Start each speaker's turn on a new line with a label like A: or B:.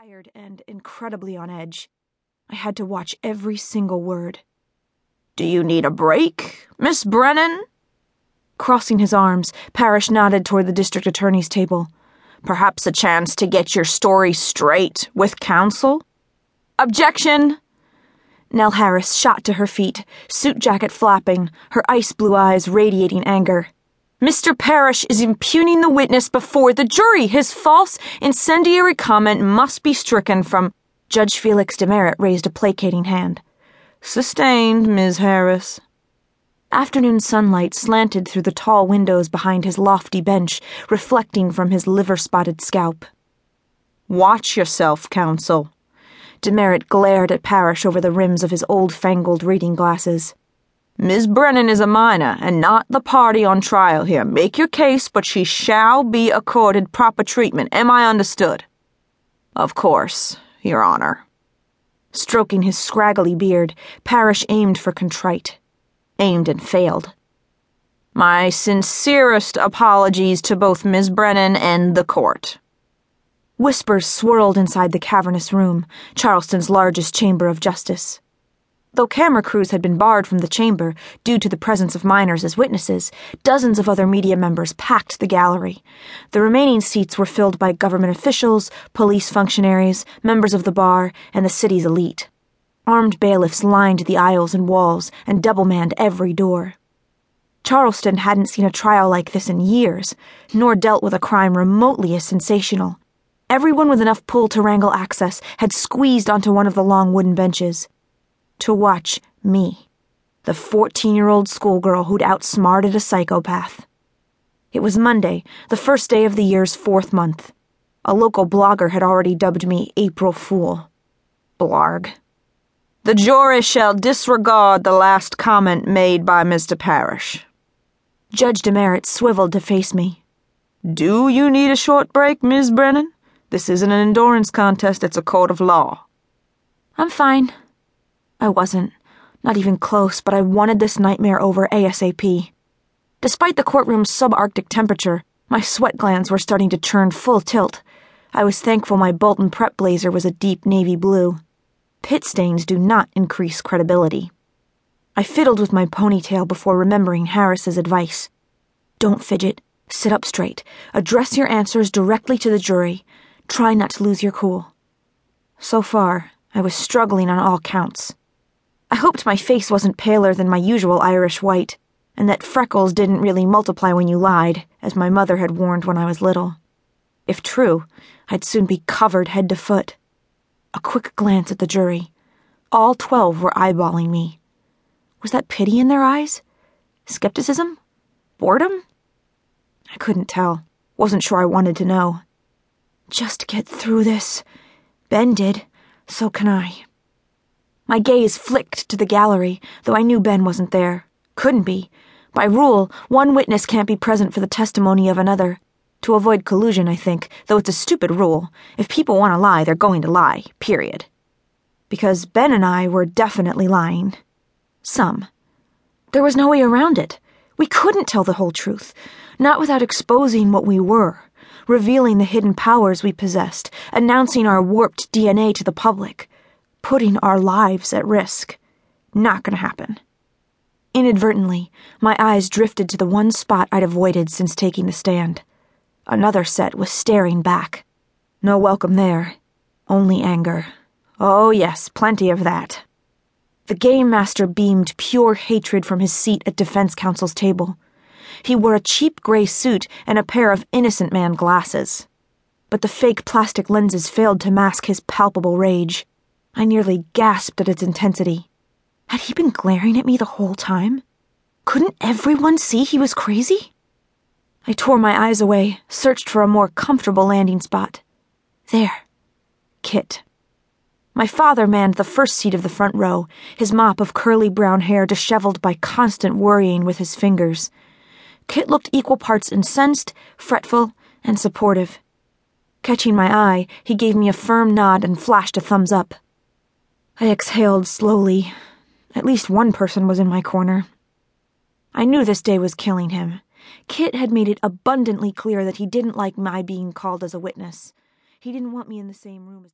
A: tired and incredibly on edge. I had to watch every single word.
B: Do you need a break, Miss Brennan?
A: Crossing his arms, Parrish nodded toward the district attorney's table.
B: Perhaps a chance to get your story straight with counsel?
A: Objection! Nell Harris shot to her feet, suit jacket flapping, her ice blue eyes radiating anger. Mr. Parrish is impugning the witness before the jury. His false, incendiary comment must be stricken from. Judge Felix Demerit raised a placating hand.
B: Sustained, Ms. Harris.
A: Afternoon sunlight slanted through the tall windows behind his lofty bench, reflecting from his liver spotted scalp.
B: Watch yourself, counsel.
A: Demerit glared at Parrish over the rims of his old fangled reading glasses.
B: Miss Brennan is a minor and not the party on trial here. Make your case, but she shall be accorded proper treatment. Am I understood? Of course, Your Honor.
A: Stroking his scraggly beard, Parrish aimed for contrite. Aimed and failed.
B: My sincerest apologies to both Miss Brennan and the court.
A: Whispers swirled inside the cavernous room, Charleston's largest chamber of justice. Though camera crews had been barred from the chamber due to the presence of minors as witnesses, dozens of other media members packed the gallery. The remaining seats were filled by government officials, police functionaries, members of the bar, and the city's elite. Armed bailiffs lined the aisles and walls and double manned every door. Charleston hadn't seen a trial like this in years, nor dealt with a crime remotely as sensational. Everyone with enough pull to wrangle access had squeezed onto one of the long wooden benches to watch me, the 14 year old schoolgirl who'd outsmarted a psychopath. It was Monday, the first day of the year's fourth month. A local blogger had already dubbed me April Fool. Blarg.
B: The jury shall disregard the last comment made by Mr. Parrish.
A: Judge Demerit swiveled to face me.
B: Do you need a short break, Miss Brennan? This isn't an endurance contest, it's a court of law.
A: I'm fine. I wasn't. Not even close, but I wanted this nightmare over ASAP. Despite the courtroom's subarctic temperature, my sweat glands were starting to churn full tilt. I was thankful my Bolton prep blazer was a deep navy blue. Pit stains do not increase credibility. I fiddled with my ponytail before remembering Harris's advice. Don't fidget. Sit up straight. Address your answers directly to the jury. Try not to lose your cool. So far, I was struggling on all counts. I hoped my face wasn't paler than my usual Irish white, and that freckles didn't really multiply when you lied, as my mother had warned when I was little. If true, I'd soon be covered head to foot. A quick glance at the jury. All twelve were eyeballing me. Was that pity in their eyes? Skepticism? Boredom? I couldn't tell. Wasn't sure I wanted to know. Just get through this. Ben did, so can I. My gaze flicked to the gallery, though I knew Ben wasn't there. Couldn't be. By rule, one witness can't be present for the testimony of another. To avoid collusion, I think, though it's a stupid rule. If people want to lie, they're going to lie, period. Because Ben and I were definitely lying. Some. There was no way around it. We couldn't tell the whole truth, not without exposing what we were, revealing the hidden powers we possessed, announcing our warped DNA to the public putting our lives at risk. Not gonna happen. Inadvertently, my eyes drifted to the one spot I'd avoided since taking the stand. Another set was staring back. No welcome there. Only anger. Oh, yes, plenty of that. The game master beamed pure hatred from his seat at defense counsel's table. He wore a cheap gray suit and a pair of innocent man glasses. But the fake plastic lenses failed to mask his palpable rage. I nearly gasped at its intensity. Had he been glaring at me the whole time? Couldn't everyone see he was crazy? I tore my eyes away, searched for a more comfortable landing spot. There. Kit. My father manned the first seat of the front row, his mop of curly brown hair disheveled by constant worrying with his fingers. Kit looked equal parts incensed, fretful, and supportive. Catching my eye, he gave me a firm nod and flashed a thumbs up. I exhaled slowly. At least one person was in my corner. I knew this day was killing him. Kit had made it abundantly clear that he didn't like my being called as a witness. He didn't want me in the same room as that.